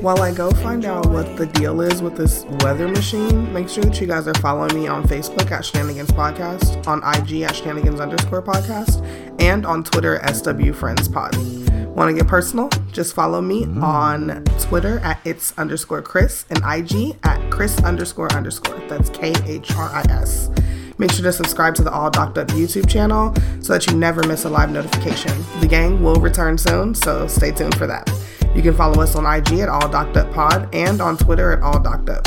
While I go find out what the deal is with this weather machine, make sure that you guys are following me on Facebook at Shenanigans Podcast, on IG at Shenanigans underscore podcast, and on Twitter at SW Friends Pod. Want to get personal? Just follow me mm-hmm. on Twitter at it's underscore Chris and IG at Chris underscore underscore. That's K H R I S. Make sure to subscribe to the All Docked Up YouTube channel so that you never miss a live notification. The gang will return soon, so stay tuned for that. You can follow us on IG at All Docked Up Pod and on Twitter at All Docked Up.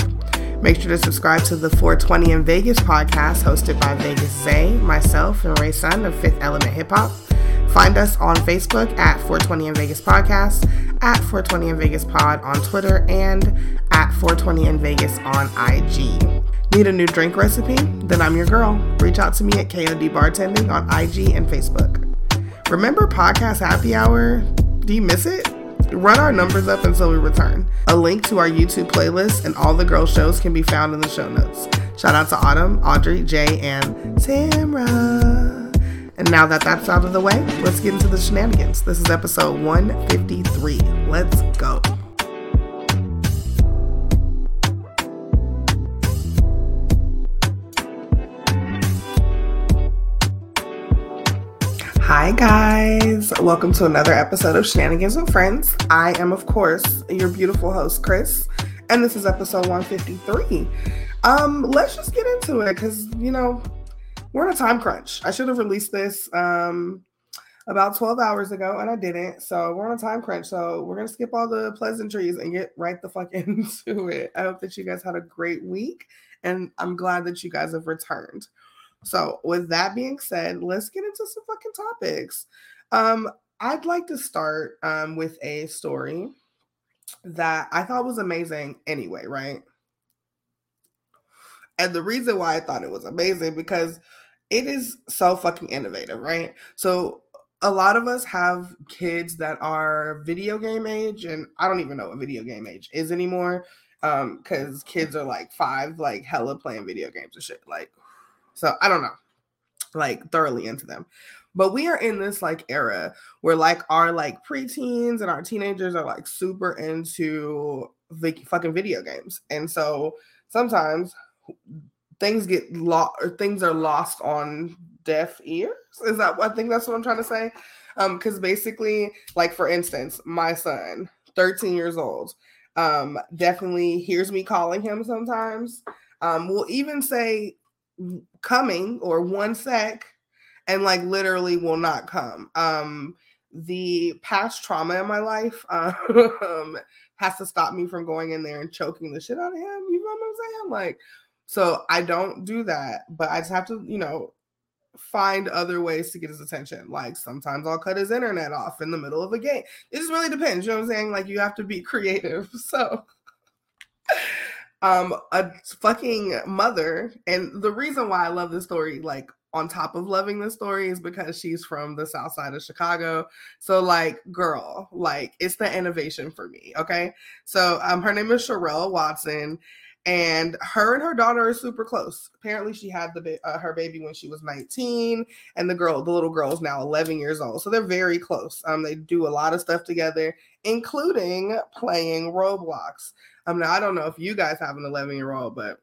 Make sure to subscribe to the 420 in Vegas podcast hosted by Vegas Zay, myself, and Ray Sun of Fifth Element Hip Hop. Find us on Facebook at 420 in Vegas Podcast, at 420 in Vegas Pod on Twitter, and at 420 in Vegas on IG. Need a new drink recipe? Then I'm your girl. Reach out to me at KOD Bartending on IG and Facebook. Remember Podcast Happy Hour? Do you miss it? Run our numbers up until we return. A link to our YouTube playlist and all the girl shows can be found in the show notes. Shout out to Autumn, Audrey, Jay, and Tamra. And now that that's out of the way, let's get into the shenanigans. This is episode 153. Let's go. Hi, guys. Welcome to another episode of Shenanigans with Friends. I am, of course, your beautiful host, Chris, and this is episode 153. Um, let's just get into it because, you know, we're in a time crunch. I should have released this um, about 12 hours ago and I didn't. So we're on a time crunch. So we're going to skip all the pleasantries and get right the fuck into it. I hope that you guys had a great week and I'm glad that you guys have returned. So, with that being said, let's get into some fucking topics. Um, I'd like to start um, with a story that I thought was amazing anyway, right? And the reason why I thought it was amazing because it is so fucking innovative, right? So, a lot of us have kids that are video game age, and I don't even know what video game age is anymore um because kids are like five like hella playing video games and shit like so I don't know, like thoroughly into them. But we are in this like era where like our like preteens and our teenagers are like super into the fucking video games. And so sometimes things get lost or things are lost on deaf ears. Is that I think that's what I'm trying to say? Um, because basically, like for instance, my son, 13 years old, um, definitely hears me calling him sometimes. Um, will even say coming or one sec and like literally will not come. Um, the past trauma in my life um, has to stop me from going in there and choking the shit out of him. You know what I'm saying? Like, so I don't do that, but I just have to, you know, find other ways to get his attention. Like sometimes I'll cut his internet off in the middle of a game. It just really depends. You know what I'm saying? Like you have to be creative. So um a fucking mother and the reason why i love this story like on top of loving the story is because she's from the south side of chicago so like girl like it's the innovation for me okay so um her name is sherelle watson and her and her daughter are super close. Apparently, she had the ba- uh, her baby when she was 19, and the girl, the little girl, is now 11 years old. So they're very close. Um, they do a lot of stuff together, including playing Roblox. Um, now I don't know if you guys have an 11 year old, but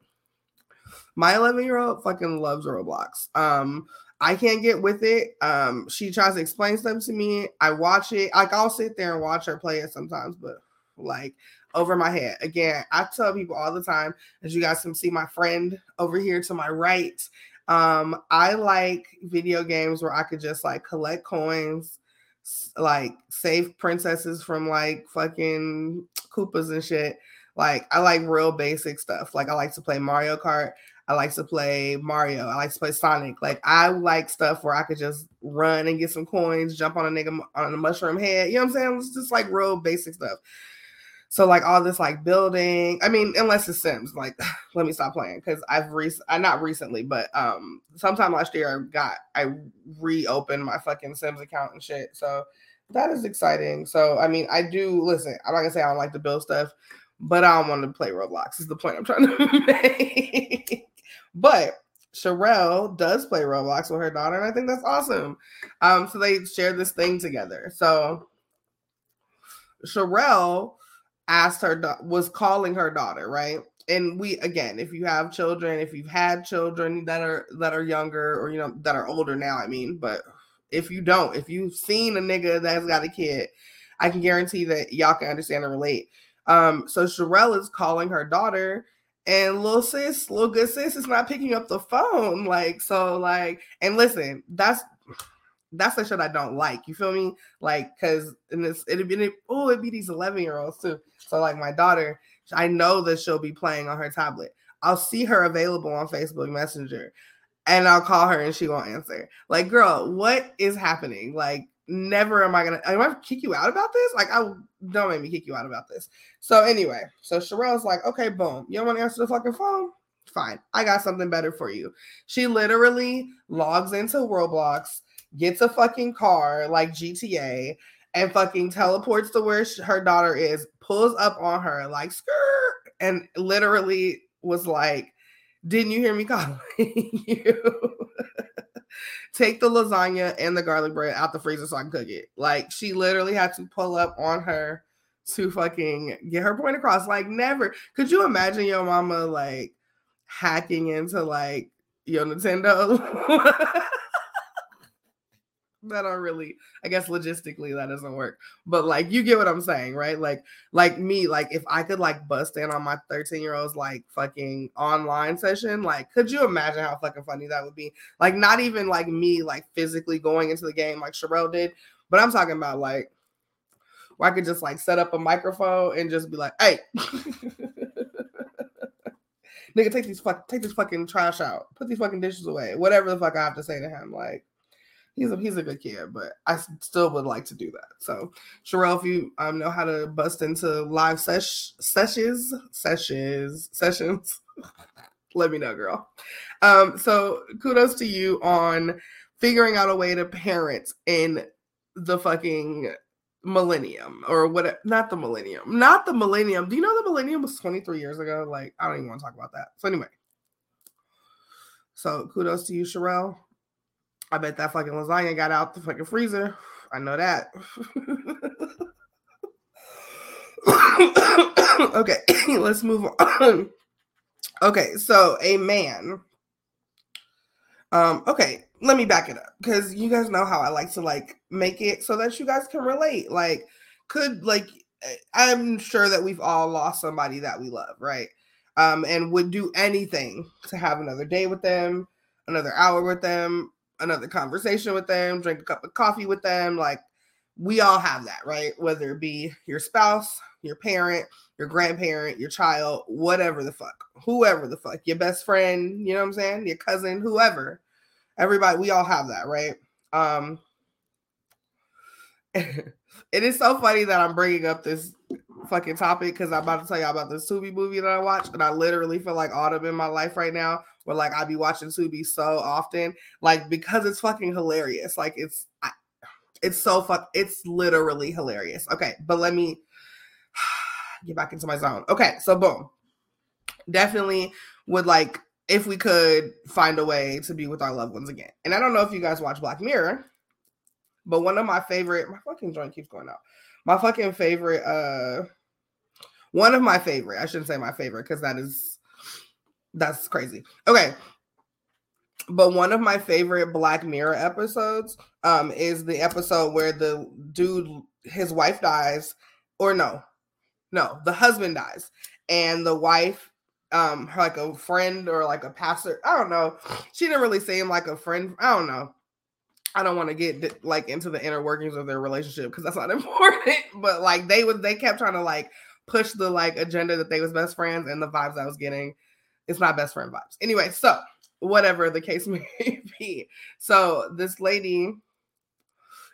my 11 year old fucking loves Roblox. Um, I can't get with it. Um, she tries to explain stuff to me. I watch it. Like I'll sit there and watch her play it sometimes, but like over my head. Again, I tell people all the time, as you guys can see, my friend over here to my right. Um, I like video games where I could just like collect coins, like save princesses from like fucking Koopas and shit. Like I like real basic stuff. Like I like to play Mario Kart. I like to play Mario. I like to play Sonic. Like I like stuff where I could just run and get some coins, jump on a nigga on a mushroom head. You know what I'm saying? It's just like real basic stuff. So like all this like building, I mean, unless it's Sims, like let me stop playing because I've re I not recently, but um sometime last year I got I reopened my fucking Sims account and shit. So that is exciting. So I mean, I do listen. I'm not gonna say I don't like to build stuff, but I don't want to play Roblox. Is the point I'm trying to make. But Sherelle does play Roblox with her daughter, and I think that's awesome. Um, so they share this thing together. So Sherelle asked her was calling her daughter, right? And we again, if you have children, if you've had children that are that are younger or you know that are older now, I mean, but if you don't, if you've seen a nigga that's got a kid, I can guarantee that y'all can understand and relate. Um, so Sherelle is calling her daughter, and little sis, little good sis is not picking up the phone. Like, so like, and listen, that's that's the shit I don't like. You feel me? Like, cause in this it'd be oh, it'd be these 11 year olds too. So like my daughter, I know that she'll be playing on her tablet. I'll see her available on Facebook Messenger and I'll call her and she won't answer. Like, girl, what is happening? Like, never am I gonna am I kick you out about this? Like, I don't make me kick you out about this. So anyway, so Sherelle's like, okay, boom, you don't want to answer the fucking phone? Fine, I got something better for you. She literally logs into Roblox, gets a fucking car like GTA, and fucking teleports to where her daughter is, pulls up on her like skirt, and literally was like didn't you hear me calling you? Take the lasagna and the garlic bread out the freezer so I can cook it. Like she literally had to pull up on her to fucking get her point across. Like never. Could you imagine your mama like hacking into like your Nintendo? that are really i guess logistically that doesn't work. But like you get what i'm saying right? Like like me like if i could like bust in on my 13 year old's like fucking online session like could you imagine how fucking funny that would be? Like not even like me like physically going into the game like Sherelle did but i'm talking about like where i could just like set up a microphone and just be like hey. Nigga take these fuck take this fucking trash out. Put these fucking dishes away. Whatever the fuck i have to say to him like he's a he's a good kid, but I still would like to do that. So, Sherelle, if you um, know how to bust into live sesh sessions, sessions, sessions, let me know, girl. Um, so kudos to you on figuring out a way to parent in the fucking millennium or what not the millennium not the millennium. Do you know the millennium was 23 years ago? Like i don't even want to talk about that. So anyway. So kudos to you Sherelle I bet that fucking lasagna got out the fucking freezer. I know that. okay, let's move on. okay, so a man. Um, okay, let me back it up because you guys know how I like to like make it so that you guys can relate. Like, could like I'm sure that we've all lost somebody that we love, right? Um, and would do anything to have another day with them, another hour with them, another conversation with them, drink a cup of coffee with them. Like we all have that, right? Whether it be your spouse, your parent, your grandparent, your child, whatever the fuck, whoever the fuck, your best friend, you know what I'm saying? Your cousin, whoever. Everybody, we all have that, right? Um it is so funny that I'm bringing up this fucking topic because I'm about to tell y'all about this Tubi movie that I watched, and I literally feel like autumn in my life right now where like I be watching Tubi so often, like because it's fucking hilarious. Like it's it's so fuck it's literally hilarious. Okay, but let me get back into my zone. Okay, so boom. Definitely would like if we could find a way to be with our loved ones again. And I don't know if you guys watch Black Mirror, but one of my favorite my fucking joint keeps going out. My fucking favorite uh one of my favorite, I shouldn't say my favorite because that is that's crazy. Okay. But one of my favorite Black Mirror episodes um is the episode where the dude his wife dies or no. No, the husband dies and the wife um like a friend or like a pastor, I don't know. She didn't really seem like a friend. I don't know. I don't want to get like into the inner workings of their relationship because that's not important. But like they was they kept trying to like push the like agenda that they was best friends and the vibes I was getting it's not best friend vibes. Anyway, so whatever the case may be. So this lady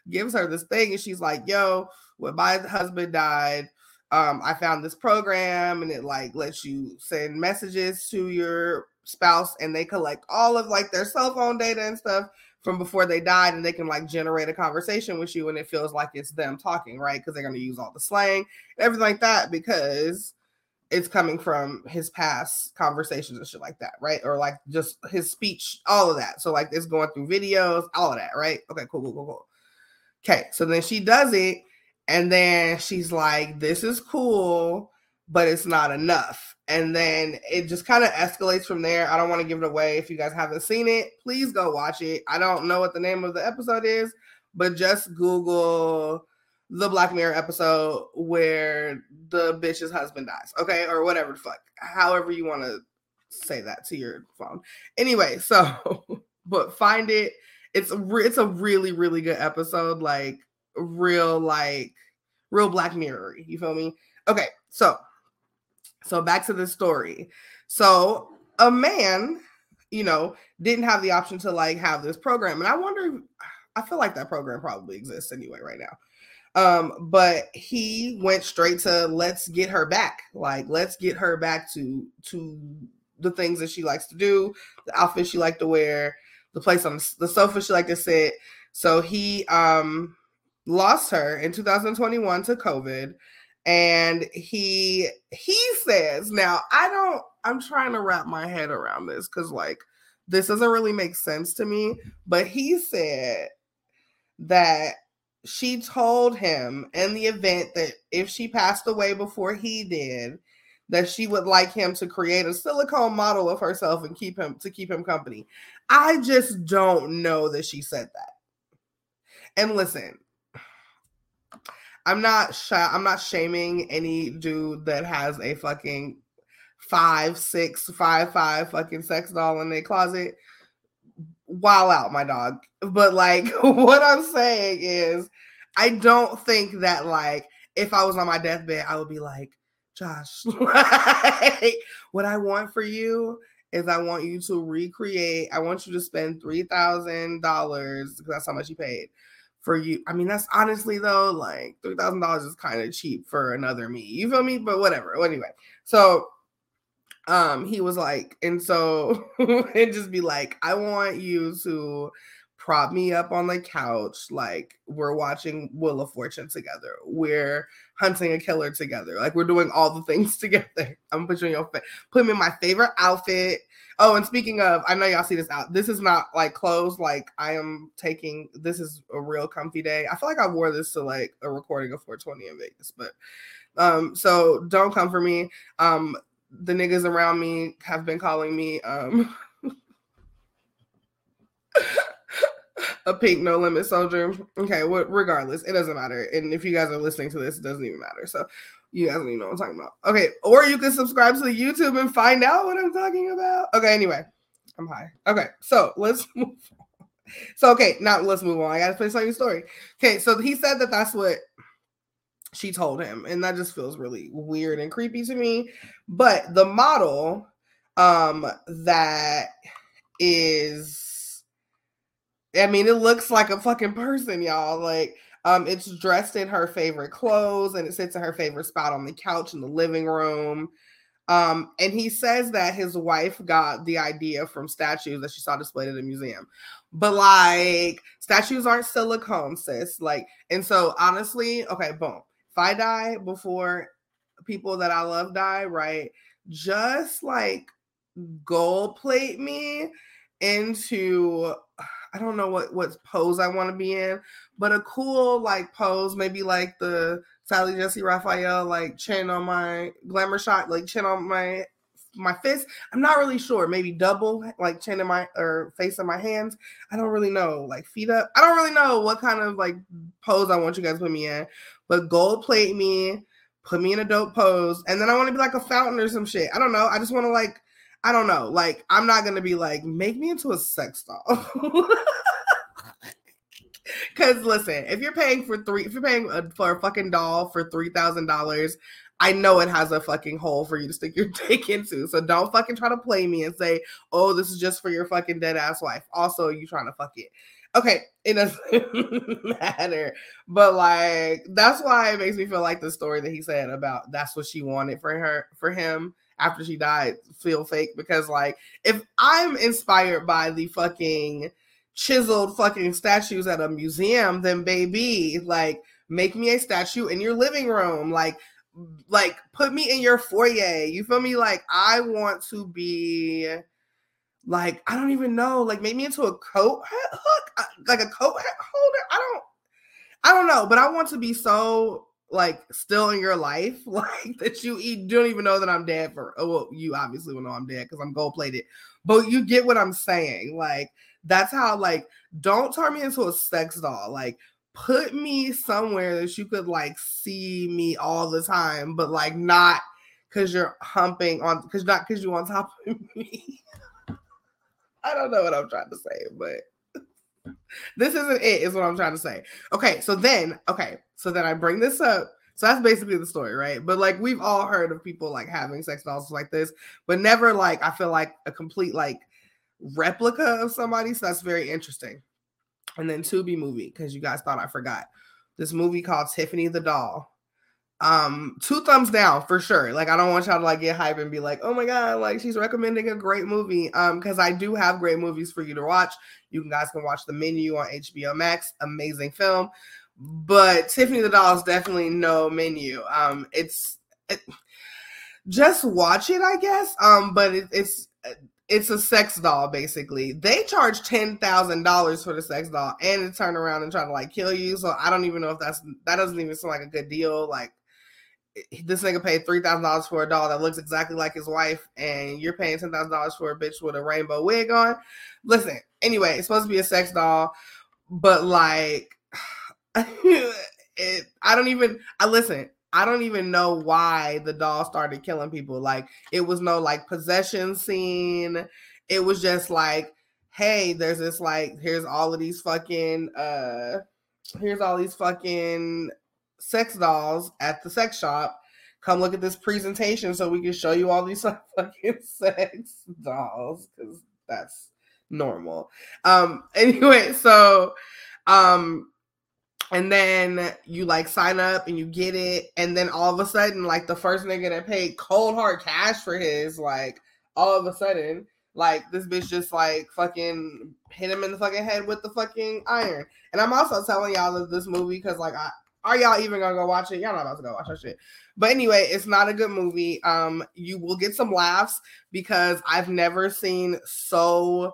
gives her this thing and she's like, yo, when my husband died, um, I found this program and it like lets you send messages to your spouse and they collect all of like their cell phone data and stuff from before they died and they can like generate a conversation with you and it feels like it's them talking, right? Because they're gonna use all the slang, and everything like that, because it's coming from his past conversations and shit like that, right? Or like just his speech, all of that. So like it's going through videos, all of that, right? Okay, cool, cool, cool, cool. Okay, so then she does it, And then she's like, this is cool, but it's not enough. And then it just kind of escalates from there. I don't want to give it away. If you guys haven't seen it, please go watch it. I don't know what the name of the episode is, but just Google the Black Mirror episode where the bitch's husband dies, okay, or whatever the fuck, however you want to say that to your phone. Anyway, so but find it. It's it's a really really good episode, like real like real Black Mirror. You feel me? Okay, so so back to the story. So a man, you know, didn't have the option to like have this program, and I wonder. I feel like that program probably exists anyway right now. Um, but he went straight to let's get her back. Like, let's get her back to to the things that she likes to do, the outfit she liked to wear, the place on the sofa she liked to sit. So he um lost her in 2021 to COVID. And he he says, now I don't I'm trying to wrap my head around this because like this doesn't really make sense to me. But he said that she told him in the event that if she passed away before he did, that she would like him to create a silicone model of herself and keep him to keep him company. I just don't know that she said that. And listen, I'm not sh- I'm not shaming any dude that has a fucking five, six, five, five fucking sex doll in their closet. Wow out, my dog. But like what I'm saying is I don't think that like if I was on my deathbed, I would be like, Josh, like, what I want for you is I want you to recreate. I want you to spend three thousand dollars because that's how much you paid for you. I mean, that's honestly though, like three thousand dollars is kind of cheap for another me. You feel me? But whatever. Anyway, so um he was like, and so and just be like, I want you to prop me up on the couch like we're watching Wheel of Fortune together. We're hunting a killer together. Like we're doing all the things together. I'm putting your face, put me in my favorite outfit. Oh, and speaking of, I know y'all see this out. This is not like clothes. Like I am taking. This is a real comfy day. I feel like I wore this to like a recording of 420 in Vegas, but um. So don't come for me. Um, the niggas around me have been calling me um. a pink no limit soldier. Okay, what regardless, it doesn't matter. And if you guys are listening to this, it doesn't even matter. So you guys don't even know what I'm talking about. Okay, or you can subscribe to the YouTube and find out what I'm talking about. Okay, anyway, I'm high. Okay, so let's move on. So okay, now let's move on. I gotta finish telling you story. Okay, so he said that that's what she told him, and that just feels really weird and creepy to me. But the model um that is I mean, it looks like a fucking person, y'all. Like, um, it's dressed in her favorite clothes and it sits in her favorite spot on the couch in the living room. Um, and he says that his wife got the idea from statues that she saw displayed at a museum. But like statues aren't silicone, sis. Like, and so honestly, okay, boom. If I die before people that I love die, right? Just like gold plate me into I don't know what what pose I want to be in, but a cool like pose, maybe like the Sally Jessy Raphael like chin on my glamour shot, like chin on my my fist. I'm not really sure. Maybe double like chin in my or face in my hands. I don't really know. Like feet up. I don't really know what kind of like pose I want you guys to put me in. But gold plate me, put me in a dope pose, and then I want to be like a fountain or some shit. I don't know. I just want to like I don't know. Like, I'm not gonna be like, make me into a sex doll. Cause listen, if you're paying for three, if you're paying uh, for a fucking doll for three thousand dollars, I know it has a fucking hole for you to stick your dick into. So don't fucking try to play me and say, oh, this is just for your fucking dead ass wife. Also, you trying to fuck it. Okay, it doesn't matter. But like that's why it makes me feel like the story that he said about that's what she wanted for her for him after she died feel fake because like if I'm inspired by the fucking chiseled fucking statues at a museum, then baby, like make me a statue in your living room. Like like put me in your foyer. You feel me? Like I want to be like I don't even know, like make me into a coat hook, uh, like a coat holder. I don't I don't know, but I want to be so like still in your life, like that you eat, don't even know that I'm dead for. Oh, well, you obviously will know I'm dead because I'm gold plated, but you get what I'm saying. Like that's how like don't turn me into a sex doll. Like put me somewhere that you could like see me all the time, but like not because you're humping on because not because you on top of me. I don't know what I'm trying to say, but this isn't it, is what I'm trying to say. Okay, so then, okay, so then I bring this up. So that's basically the story, right? But like we've all heard of people like having sex dolls like this, but never like I feel like a complete like replica of somebody. So that's very interesting. And then Tubi movie, because you guys thought I forgot. This movie called Tiffany the Doll. Um two thumbs down for sure. Like i don't want y'all to like get hype and be like oh my god like she's recommending a great movie. Um because i do have great movies for you to watch. You guys can watch the menu on hbo max amazing film. But tiffany the doll is definitely no menu. Um it's it, just watch it i guess. Um but it, it's it's a sex doll basically they charge ten thousand dollars for the sex doll and to turn around and try to like kill you so i don't even know if that's that doesn't even seem like a good deal like this nigga paid three thousand dollars for a doll that looks exactly like his wife, and you're paying ten thousand dollars for a bitch with a rainbow wig on. Listen, anyway, it's supposed to be a sex doll, but like, it, I don't even. I listen. I don't even know why the doll started killing people. Like, it was no like possession scene. It was just like, hey, there's this like, here's all of these fucking uh here's all these fucking sex dolls at the sex shop. Come look at this presentation so we can show you all these fucking sex dolls because that's normal. Um, anyway, so um and then you like sign up and you get it, and then all of a sudden, like the first nigga that paid cold hard cash for his, like all of a sudden, like this bitch just like fucking hit him in the fucking head with the fucking iron. And I'm also telling y'all that this movie because like I are y'all even gonna go watch it? Y'all not about to go watch that shit. But anyway, it's not a good movie. Um, you will get some laughs because I've never seen so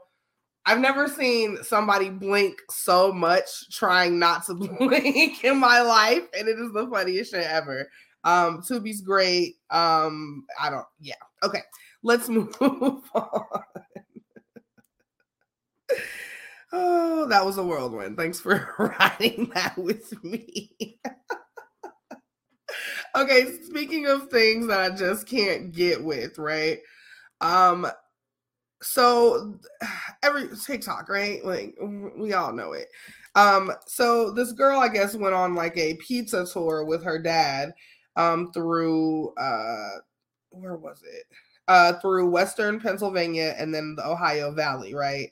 I've never seen somebody blink so much trying not to blink in my life, and it is the funniest shit ever. Um, Tubi's great. Um, I don't, yeah. Okay, let's move on. Oh, that was a whirlwind. Thanks for riding that with me. okay, speaking of things that I just can't get with, right? Um so every TikTok, right? Like we all know it. Um so this girl I guess went on like a pizza tour with her dad um through uh where was it? Uh through western Pennsylvania and then the Ohio Valley, right?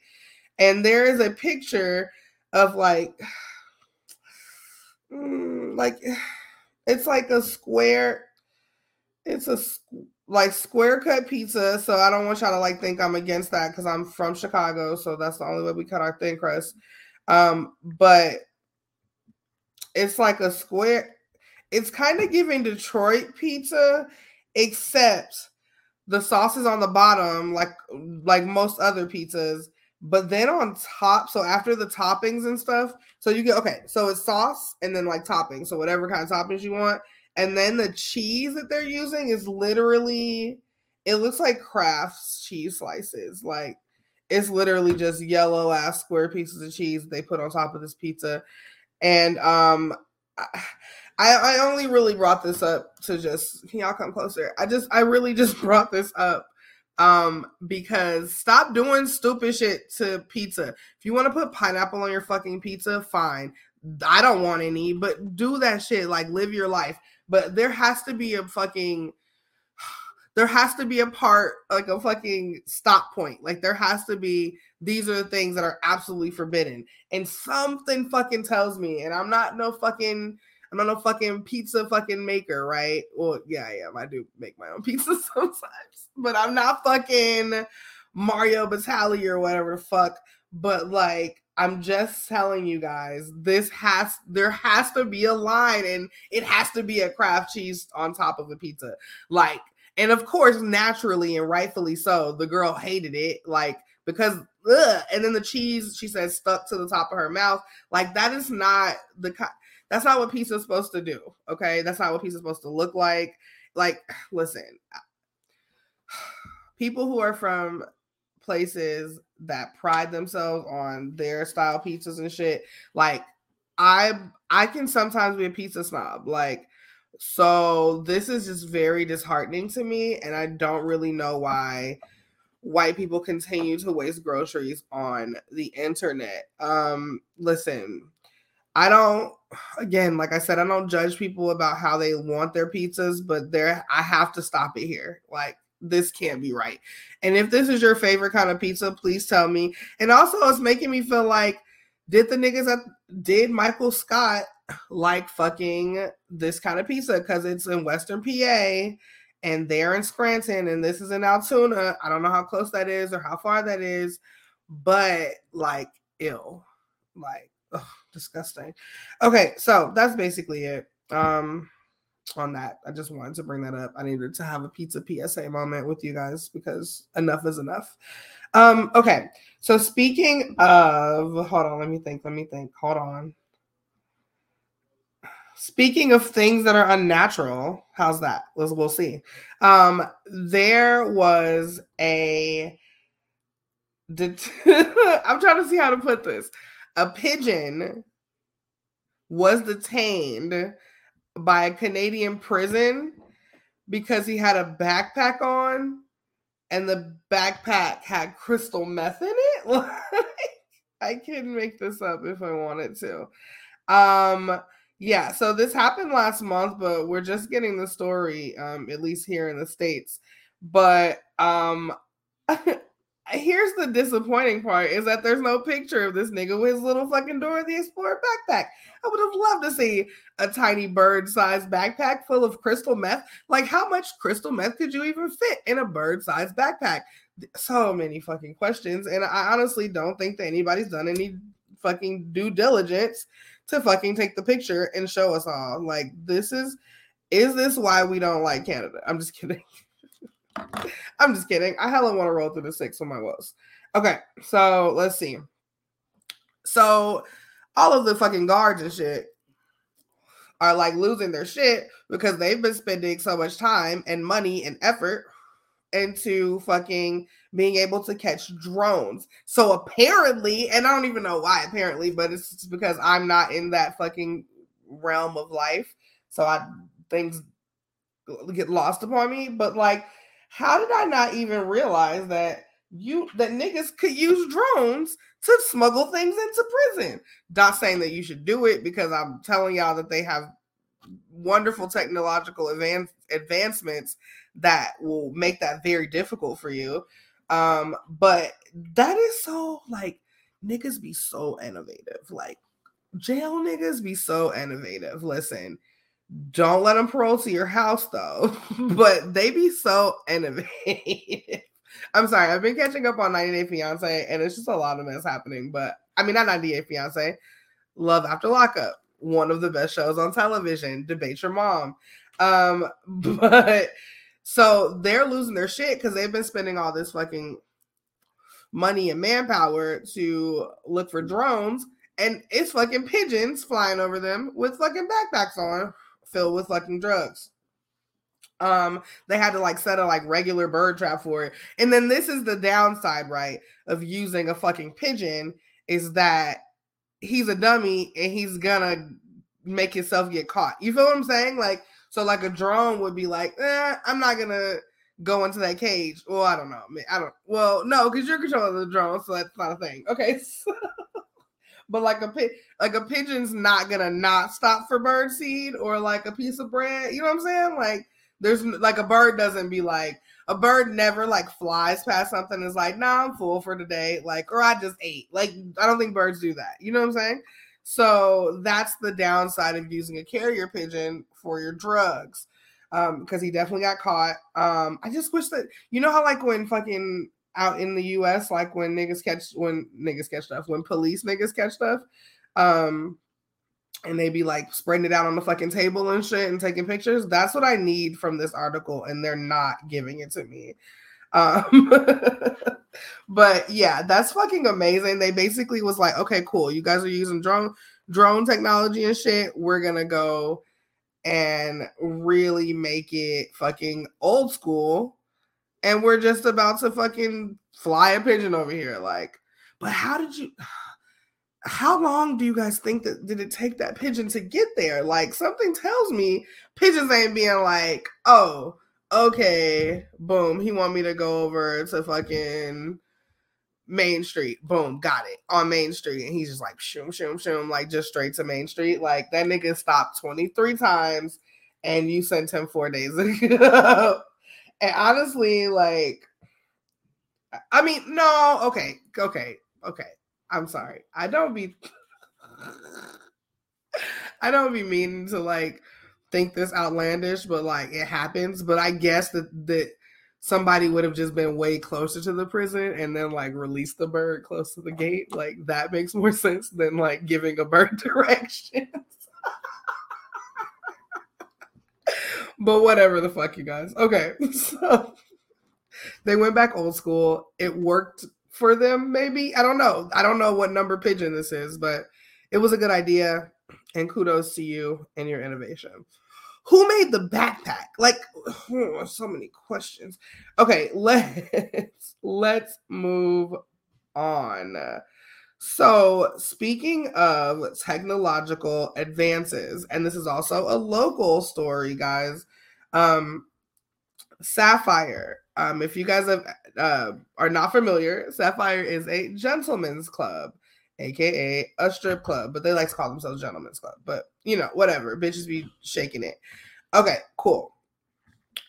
and there is a picture of like mm, like it's like a square it's a like square cut pizza so i don't want y'all to like think i'm against that because i'm from chicago so that's the only way we cut our thin crust um but it's like a square it's kind of giving detroit pizza except the sauce is on the bottom like like most other pizzas but then on top, so after the toppings and stuff, so you get okay, so it's sauce and then like toppings, so whatever kind of toppings you want. And then the cheese that they're using is literally it looks like Kraft's cheese slices. Like it's literally just yellow ass square pieces of cheese they put on top of this pizza. And um I I only really brought this up to just can y'all come closer? I just I really just brought this up um, because stop doing stupid shit to pizza. If you want to put pineapple on your fucking pizza, fine. I don't want any, but do that shit. Like live your life. But there has to be a fucking there has to be a part like a fucking stop point. Like there has to be these are the things that are absolutely forbidden. And something fucking tells me, and I'm not no fucking I'm not no fucking pizza fucking maker, right? Well, yeah, I am. I do make my own pizza sometimes but I'm not fucking Mario Batali or whatever the fuck. But like, I'm just telling you guys, this has there has to be a line, and it has to be a Kraft cheese on top of a pizza. Like, and of course, naturally and rightfully so, the girl hated it. Like, because ugh. and then the cheese she said stuck to the top of her mouth. Like that is not the that's not what pizza is supposed to do. Okay, that's not what pizza is supposed to look like. Like, listen, people who are from places that pride themselves on their style pizzas and shit, like I I can sometimes be a pizza snob. Like so this is just very disheartening to me and I don't really know why white people continue to waste groceries on the internet. Um listen, I don't again, like I said, I don't judge people about how they want their pizzas, but there I have to stop it here. Like this can't be right. And if this is your favorite kind of pizza, please tell me. And also it's making me feel like did the niggas that did Michael Scott like fucking this kind of pizza because it's in Western PA and they're in Scranton and this is in Altoona. I don't know how close that is or how far that is, but like ill. Like ugh, disgusting. Okay, so that's basically it. Um on that. I just wanted to bring that up. I needed to have a pizza PSA moment with you guys because enough is enough. Um, okay. So speaking of hold on, let me think, let me think. Hold on. Speaking of things that are unnatural, how's that? We'll see. Um, there was a det- I'm trying to see how to put this. A pigeon was detained by a Canadian prison because he had a backpack on and the backpack had crystal meth in it. I can make this up if I wanted to. Um yeah, so this happened last month, but we're just getting the story um at least here in the states. But um here's the disappointing part is that there's no picture of this nigga with his little fucking Dora the Explorer backpack. I would have loved to see a tiny bird-sized backpack full of crystal meth. Like, how much crystal meth could you even fit in a bird-sized backpack? So many fucking questions, and I honestly don't think that anybody's done any fucking due diligence to fucking take the picture and show us all. Like, this is is this why we don't like Canada? I'm just kidding. I'm just kidding. I hella want to roll through the six on my woes. Okay, so let's see. So all of the fucking guards and shit are like losing their shit because they've been spending so much time and money and effort into fucking being able to catch drones. So apparently, and I don't even know why apparently, but it's because I'm not in that fucking realm of life. So I things get lost upon me, but like how did I not even realize that you that niggas could use drones to smuggle things into prison? Not saying that you should do it because I'm telling y'all that they have wonderful technological advance, advancements that will make that very difficult for you. Um, but that is so like niggas be so innovative. Like jail niggas be so innovative. Listen, don't let them parole to your house though. but they be so innovative. I'm sorry, I've been catching up on 90 Day Fiance, and it's just a lot of mess happening. But I mean, not 90 Day Fiance, Love After Lockup, one of the best shows on television. Debate Your Mom. Um, but so they're losing their shit because they've been spending all this fucking money and manpower to look for drones, and it's fucking pigeons flying over them with fucking backpacks on filled with fucking drugs. Um, they had to like set a like regular bird trap for it. And then this is the downside, right, of using a fucking pigeon is that he's a dummy and he's gonna make himself get caught. You feel what I'm saying? Like, so like a drone would be like, eh, I'm not gonna go into that cage. Well, I don't know. I don't. Well, no, because you're controlling the drone, so that's not a thing. Okay. but like a like a pigeon's not gonna not stop for bird seed or like a piece of bread. You know what I'm saying? Like there's like a bird doesn't be like a bird never like flies past something and is like, nah, I'm full for today. Like, or I just ate. Like, I don't think birds do that. You know what I'm saying? So that's the downside of using a carrier pigeon for your drugs. Um, because he definitely got caught. Um, I just wish that you know how like when fucking out in the US, like when niggas catch when niggas catch stuff, when police niggas catch stuff, um, and they be like spreading it out on the fucking table and shit and taking pictures. That's what I need from this article, and they're not giving it to me. Um, but yeah, that's fucking amazing. They basically was like, okay, cool. You guys are using drone drone technology and shit. We're gonna go and really make it fucking old school. And we're just about to fucking fly a pigeon over here. Like, but how did you how long do you guys think that did it take that pigeon to get there? Like something tells me pigeons ain't being like, oh, okay, boom, he want me to go over to fucking Main Street. Boom, got it on Main Street. And he's just like, shoom, shoom, shoom, like just straight to Main Street. Like that nigga stopped 23 times and you sent him four days ago. and honestly, like, I mean, no, okay, okay, okay. I'm sorry. I don't be I don't be meaning to like think this outlandish, but like it happens. But I guess that that somebody would have just been way closer to the prison and then like released the bird close to the gate. Like that makes more sense than like giving a bird directions. But whatever the fuck, you guys. Okay, so they went back old school. It worked for them, maybe. I don't know. I don't know what number pigeon this is, but it was a good idea. And kudos to you and your innovation. Who made the backpack? Like, oh, so many questions. Okay, let's let's move on. So, speaking of technological advances, and this is also a local story, guys. Um, Sapphire. Um, if you guys have, uh, are not familiar, Sapphire is a gentleman's club, aka a strip club, but they like to call themselves gentlemen's club. But you know, whatever, bitches be shaking it. Okay, cool.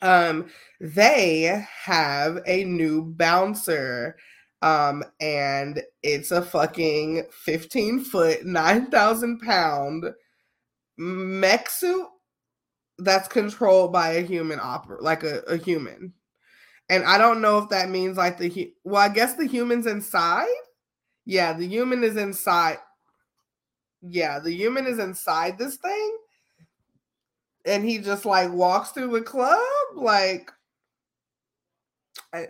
Um, they have a new bouncer. Um, and it's a fucking 15 foot, 9,000 pound mech suit that's controlled by a human opera, like a, a human. And I don't know if that means like the well, I guess the human's inside. Yeah, the human is inside. Yeah, the human is inside this thing. And he just like walks through the club. Like I,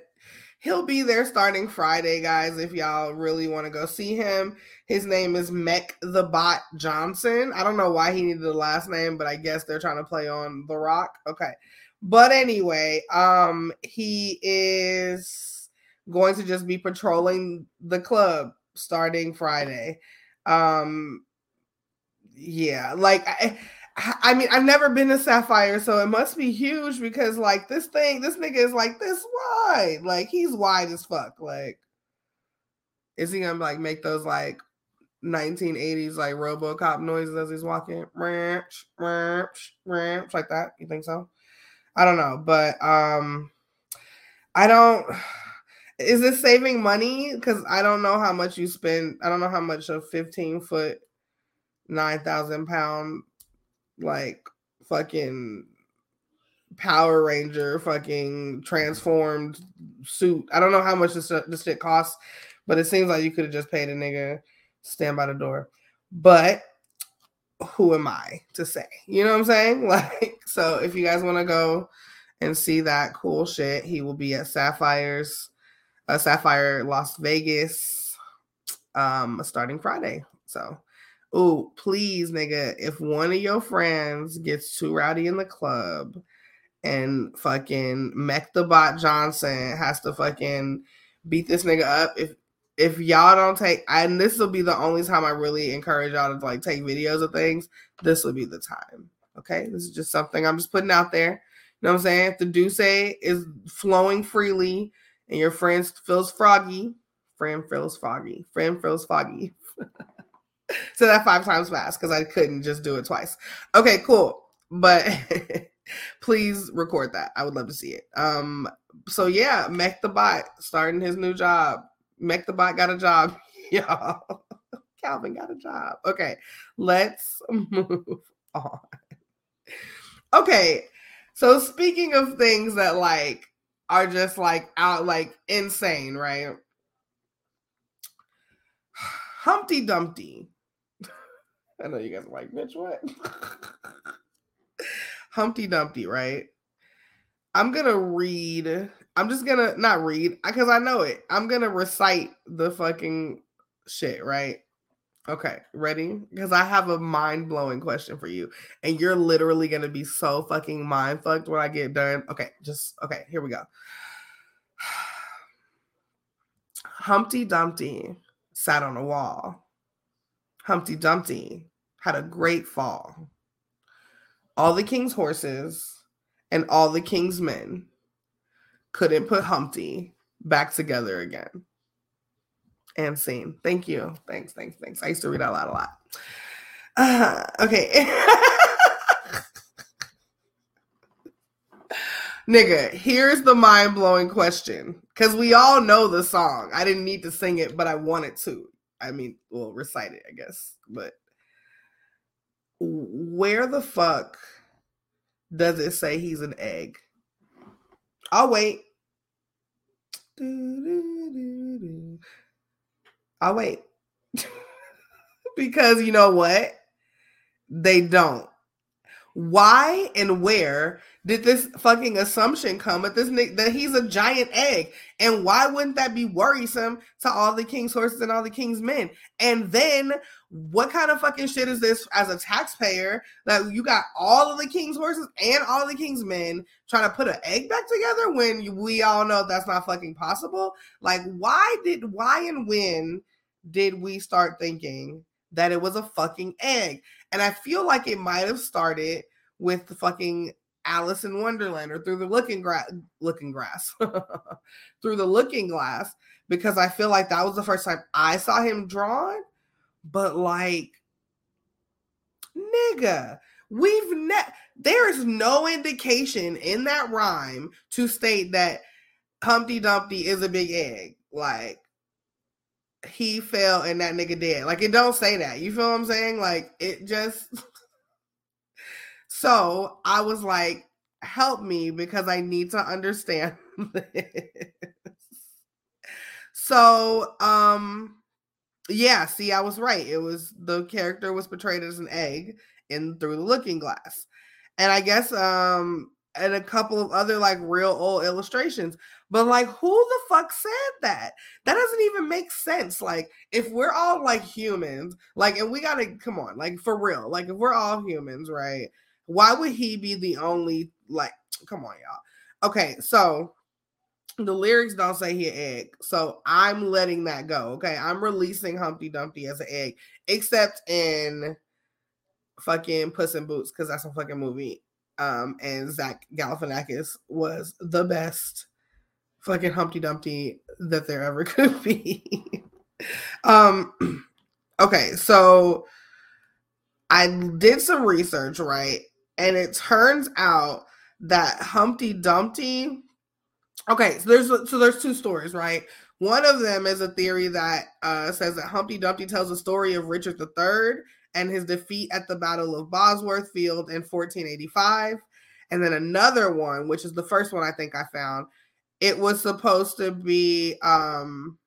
he'll be there starting Friday, guys. If y'all really want to go see him, his name is Mech the Bot Johnson. I don't know why he needed the last name, but I guess they're trying to play on The Rock. Okay. But anyway, um, he is going to just be patrolling the club starting Friday. Um, yeah, like I, I mean, I've never been to Sapphire, so it must be huge because like this thing, this nigga is like this wide, like he's wide as fuck. Like, is he gonna like make those like 1980s like RoboCop noises as he's walking, ranch, ranch, ranch, like that? You think so? I don't know, but um, I don't. Is this saving money? Because I don't know how much you spend. I don't know how much a 15 foot, 9,000 pound, like fucking Power Ranger, fucking transformed suit. I don't know how much this, this shit costs, but it seems like you could have just paid a nigga stand by the door. But who am I to say? You know what I'm saying? Like, so if you guys want to go and see that cool shit, he will be at Sapphire's, uh, Sapphire Las Vegas, um, starting Friday. So, oh, please, nigga, if one of your friends gets too rowdy in the club and fucking Mech the Bot Johnson has to fucking beat this nigga up, if if y'all don't take and this will be the only time I really encourage y'all to like take videos of things, this will be the time. Okay. This is just something I'm just putting out there. You know what I'm saying? If the Douce is flowing freely and your friend feels froggy, friend feels foggy, friend feels foggy. so that five times fast because I couldn't just do it twice. Okay, cool. But please record that. I would love to see it. Um, so yeah, Mech the Bot starting his new job Make the bot got a job. Y'all. Calvin got a job. Okay, let's move on. Okay, so speaking of things that like are just like out like insane, right? Humpty Dumpty. I know you guys are like, bitch, what? Humpty Dumpty, right? I'm gonna read I'm just gonna not read because I know it. I'm gonna recite the fucking shit, right? Okay, ready? Because I have a mind blowing question for you, and you're literally gonna be so fucking mind fucked when I get done. Okay, just okay. Here we go. Humpty Dumpty sat on a wall. Humpty Dumpty had a great fall. All the king's horses and all the king's men couldn't put Humpty back together again. And scene. Thank you. Thanks, thanks, thanks. I used to read out loud a lot. Uh, okay. Nigga, here's the mind blowing question. Because we all know the song. I didn't need to sing it, but I wanted to. I mean, well, recite it, I guess. But where the fuck does it say he's an egg? I'll wait. I'll wait. because you know what? They don't. Why and where did this fucking assumption come at this that he's a giant egg? And why wouldn't that be worrisome to all the king's horses and all the king's men? And then what kind of fucking shit is this as a taxpayer that you got all of the king's horses and all the king's men trying to put an egg back together when we all know that's not fucking possible? Like, why did why and when did we start thinking that it was a fucking egg? And I feel like it might have started with the fucking Alice in Wonderland or through the looking grass, looking through the looking glass, because I feel like that was the first time I saw him drawn. But like, nigga, we've ne- there is no indication in that rhyme to state that Humpty Dumpty is a big egg. Like, he fell and that nigga dead. Like, it don't say that. You feel what I'm saying? Like, it just. So I was like, help me because I need to understand this. So, um, yeah, see, I was right. It was the character was portrayed as an egg in through the looking glass. And I guess um and a couple of other like real old illustrations. But like who the fuck said that? That doesn't even make sense. Like if we're all like humans, like and we gotta come on, like for real, like if we're all humans, right? Why would he be the only like? Come on, y'all. Okay, so the lyrics don't say he an egg, so I'm letting that go. Okay, I'm releasing Humpty Dumpty as an egg, except in fucking Puss in Boots because that's a fucking movie. Um, and Zach Galifianakis was the best fucking Humpty Dumpty that there ever could be. um, okay, so I did some research, right? and it turns out that Humpty Dumpty. Okay, so there's so there's two stories, right? One of them is a theory that uh, says that Humpty Dumpty tells the story of Richard III and his defeat at the Battle of Bosworth Field in 1485. And then another one, which is the first one I think I found, it was supposed to be um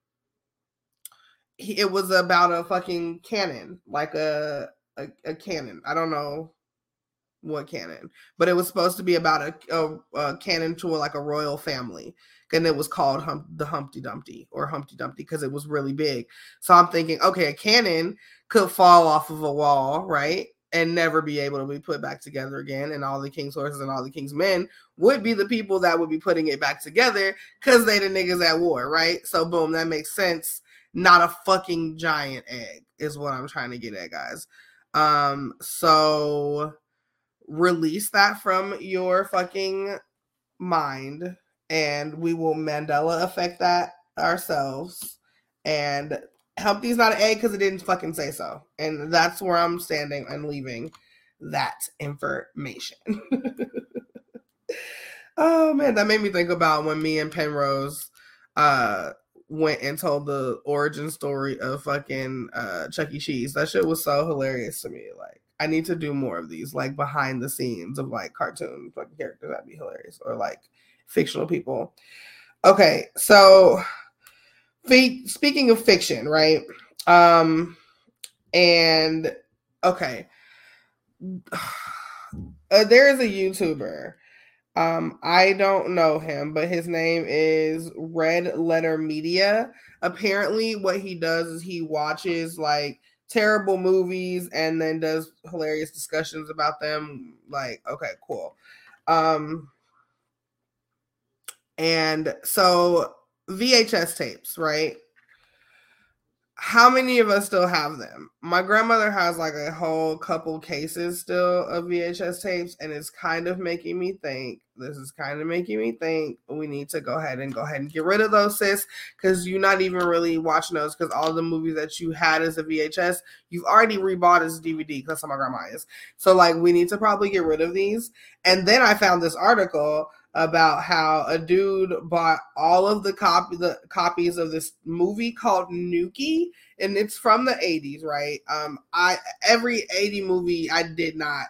it was about a fucking cannon, like a, a, a cannon. I don't know what cannon, but it was supposed to be about a, a, a cannon to like a royal family, and it was called Hump, the Humpty Dumpty or Humpty Dumpty because it was really big. So I'm thinking, okay, a cannon could fall off of a wall, right? And never be able to be put back together again. And all the king's horses and all the king's men would be the people that would be putting it back together because they the niggas at war, right? So boom, that makes sense. Not a fucking giant egg is what I'm trying to get at, guys. Um, so release that from your fucking mind and we will Mandela affect that ourselves. And Humpty's not an egg because it didn't fucking say so. And that's where I'm standing and leaving that information. oh man, that made me think about when me and Penrose uh went and told the origin story of fucking uh Chuck E. Cheese. That shit was so hilarious to me. Like I need to do more of these, like behind the scenes of like cartoon fucking characters. That'd be hilarious. Or like fictional people. Okay, so speaking of fiction, right? Um, and okay, uh, there is a YouTuber Um, I don't know him, but his name is Red Letter Media. Apparently, what he does is he watches like terrible movies and then does hilarious discussions about them. Like, okay, cool. Um, and so VHS tapes, right? how many of us still have them? My grandmother has like a whole couple cases still of VHS tapes, and it's kind of making me think. This is kind of making me think we need to go ahead and go ahead and get rid of those, sis, because you're not even really watching those. Because all the movies that you had as a VHS, you've already rebought as DVD. Because that's how my grandma is. So like, we need to probably get rid of these. And then I found this article about how a dude bought all of the copy the copies of this movie called Nukie, and it's from the 80s, right? Um, I every 80 movie I did not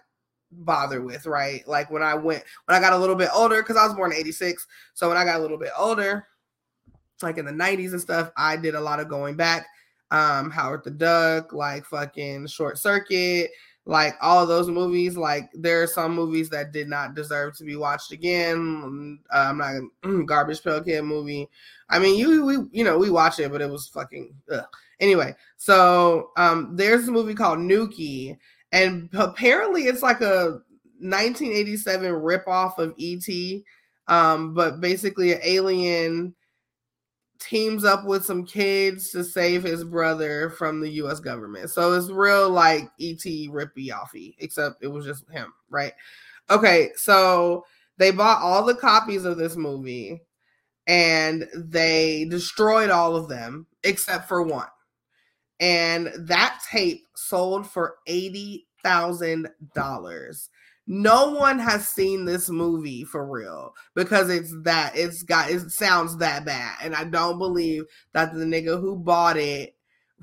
bother with, right? Like when I went when I got a little bit older, because I was born in 86. So when I got a little bit older, like in the 90s and stuff, I did a lot of going back. Um, Howard the Duck, like fucking short circuit, like all those movies like there are some movies that did not deserve to be watched again uh, i'm not garbage pail kid movie i mean you we you know we watched it but it was fucking ugh. anyway so um there's a movie called nukie and apparently it's like a 1987 rip off of et um but basically an alien teams up with some kids to save his brother from the US government. So it's real like ET rippy offy, except it was just him, right? Okay, so they bought all the copies of this movie and they destroyed all of them except for one. And that tape sold for $80,000 no one has seen this movie for real because it's that it's got it sounds that bad. And i don't believe that the nigga who bought it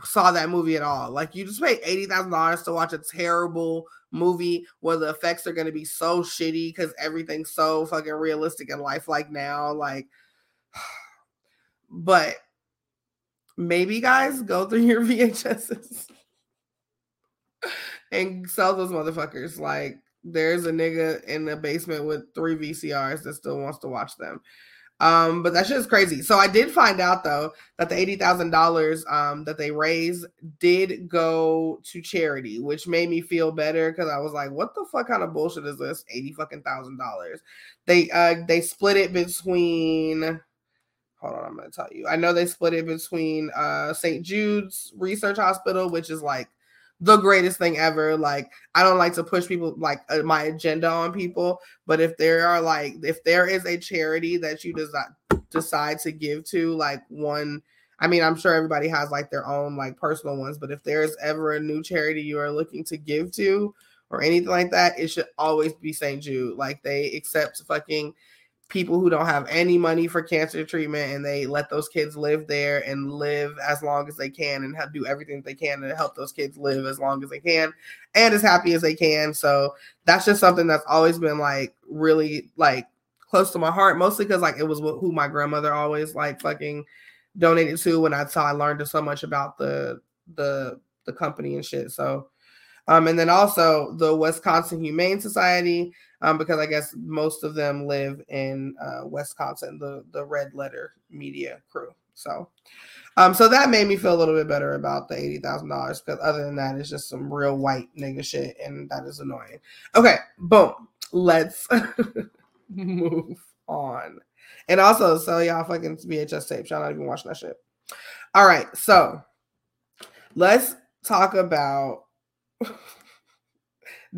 saw that movie at all. Like you just paid $80000 to watch a terrible movie where the effects are going to be so shitty because everything's so fucking realistic in life like now like but maybe guys go through your vhs's and sell those motherfuckers like there's a nigga in the basement with three VCRs that still wants to watch them. Um, but that shit is crazy. So I did find out though that the eighty thousand dollars um that they raised did go to charity, which made me feel better because I was like, what the fuck kind of bullshit is this? Eighty fucking thousand dollars. They uh they split it between hold on, I'm gonna tell you. I know they split it between uh St. Jude's Research Hospital, which is like the greatest thing ever. Like I don't like to push people like uh, my agenda on people, but if there are like if there is a charity that you decide decide to give to, like one. I mean, I'm sure everybody has like their own like personal ones, but if there's ever a new charity you are looking to give to or anything like that, it should always be St. Jude. Like they accept fucking people who don't have any money for cancer treatment and they let those kids live there and live as long as they can and do everything they can to help those kids live as long as they can and as happy as they can. So that's just something that's always been like really like close to my heart mostly because like it was who my grandmother always like fucking donated to when i saw i learned so much about the the the company and shit so. Um and then also the wisconsin humane society um, because I guess most of them live in uh, Wisconsin, the the Red Letter Media crew. So, um, so that made me feel a little bit better about the eighty thousand dollars. Because other than that, it's just some real white nigga shit, and that is annoying. Okay, boom. Let's move on. And also, sell y'all fucking VHS tapes. Y'all not even watching that shit. All right, so let's talk about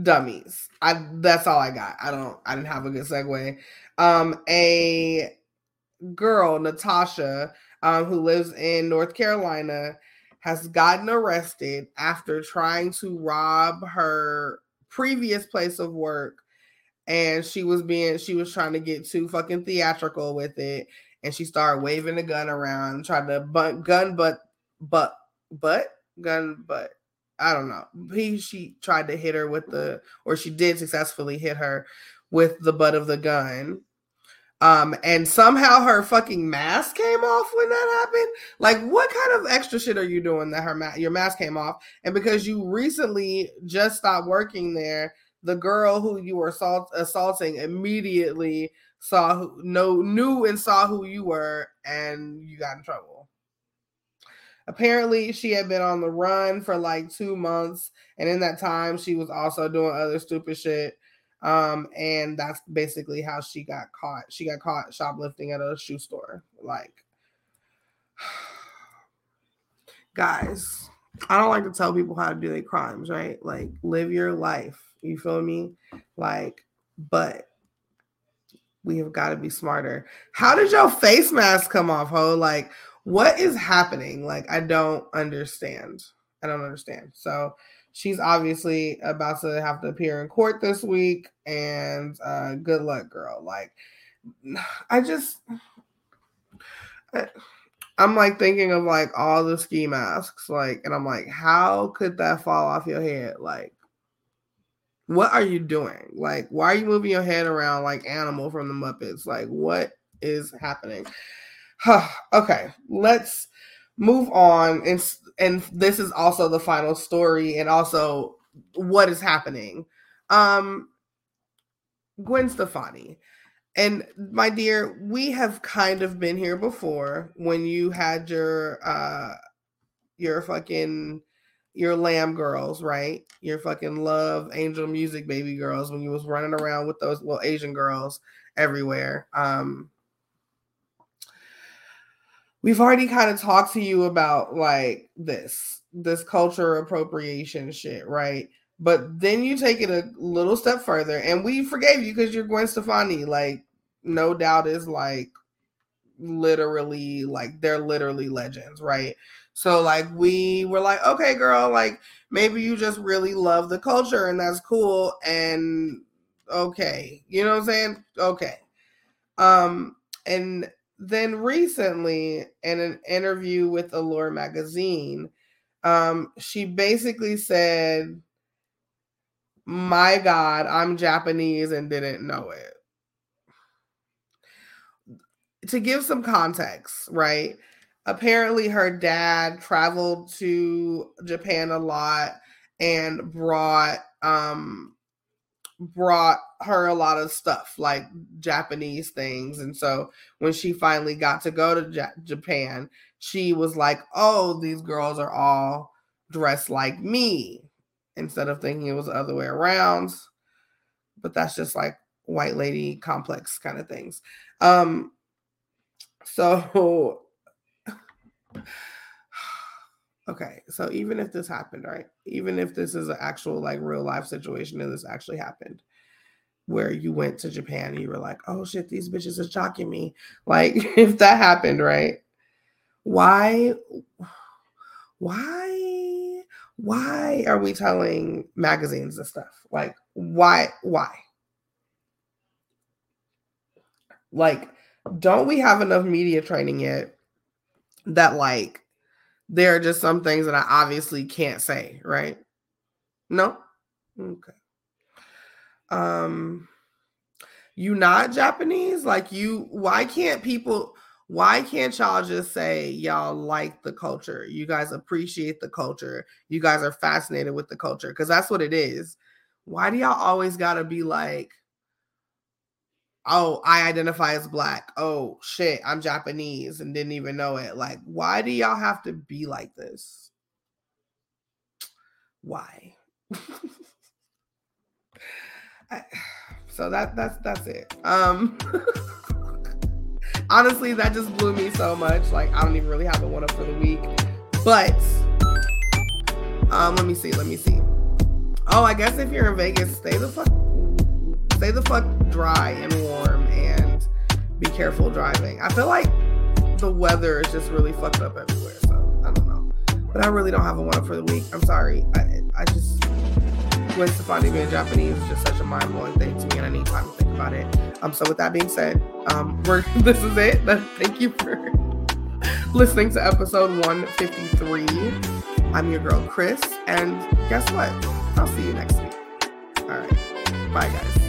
dummies. I that's all I got. I don't I didn't have a good segue. Um a girl, Natasha, um, who lives in North Carolina, has gotten arrested after trying to rob her previous place of work. And she was being she was trying to get too fucking theatrical with it. And she started waving the gun around, tried to butt gun but but but gun but I don't know. He she tried to hit her with the or she did successfully hit her with the butt of the gun. Um, and somehow her fucking mask came off when that happened. Like, what kind of extra shit are you doing that her ma- your mask came off? And because you recently just stopped working there, the girl who you were assault, assaulting immediately saw who no knew and saw who you were and you got in trouble apparently she had been on the run for like two months and in that time she was also doing other stupid shit um and that's basically how she got caught. She got caught shoplifting at a shoe store like guys i don't like to tell people how to do their crimes right? Like live your life you feel me? Like but we have got to be smarter. How did your face mask come off ho? Like what is happening? Like, I don't understand. I don't understand. So she's obviously about to have to appear in court this week, and uh, good luck, girl. Like, I just. I, I'm like thinking of like all the ski masks, like, and I'm like, how could that fall off your head? Like, what are you doing? Like, why are you moving your head around like animal from the Muppets? Like, what is happening? Okay, let's move on. And and this is also the final story, and also what is happening. Um, Gwen Stefani. And my dear, we have kind of been here before when you had your uh your fucking your lamb girls, right? Your fucking love angel music baby girls when you was running around with those little Asian girls everywhere. Um we've already kind of talked to you about like this this culture appropriation shit, right? But then you take it a little step further, and we forgave you because you're Gwen Stefani. Like, no doubt is like literally like they're literally legends, right? So like we were like, okay, girl, like maybe you just really love the culture and that's cool. And okay, you know what I'm saying? Okay. Um, and then recently in an interview with Allure magazine, um, she basically said, My God, I'm Japanese and didn't know it. To give some context, right? Apparently, her dad traveled to Japan a lot and brought um brought her a lot of stuff like Japanese things. And so when she finally got to go to J- Japan, she was like, oh, these girls are all dressed like me instead of thinking it was the other way around. But that's just like white lady complex kind of things. Um, so Okay, so even if this happened, right? Even if this is an actual like real life situation and this actually happened, where you went to Japan and you were like, oh shit, these bitches are shocking me. Like, if that happened, right? Why, why, why are we telling magazines and stuff? Like, why, why? Like, don't we have enough media training yet that like there are just some things that I obviously can't say, right? No? Okay. Um you not Japanese? Like you why can't people why can't y'all just say y'all like the culture? You guys appreciate the culture. You guys are fascinated with the culture because that's what it is. Why do y'all always got to be like oh, I identify as black. Oh shit, I'm Japanese and didn't even know it. Like, why do y'all have to be like this? Why? I, so that that's that's it. Um honestly, that just blew me so much. Like, I don't even really have a one up for the week. But um, let me see, let me see. Oh, I guess if you're in Vegas, stay the fuck stay the fuck dry and warm and be careful driving. I feel like the weather is just really fucked up everywhere. So I don't know. But I really don't have a one for the week. I'm sorry. I, I just Gwen Stefani being Japanese is just such a mind blowing thing to me, and I need time to think about it. Um, so with that being said, um, we're this is it. Thank you for listening to episode 153. I'm your girl Chris, and guess what? I'll see you next week. All right, bye guys.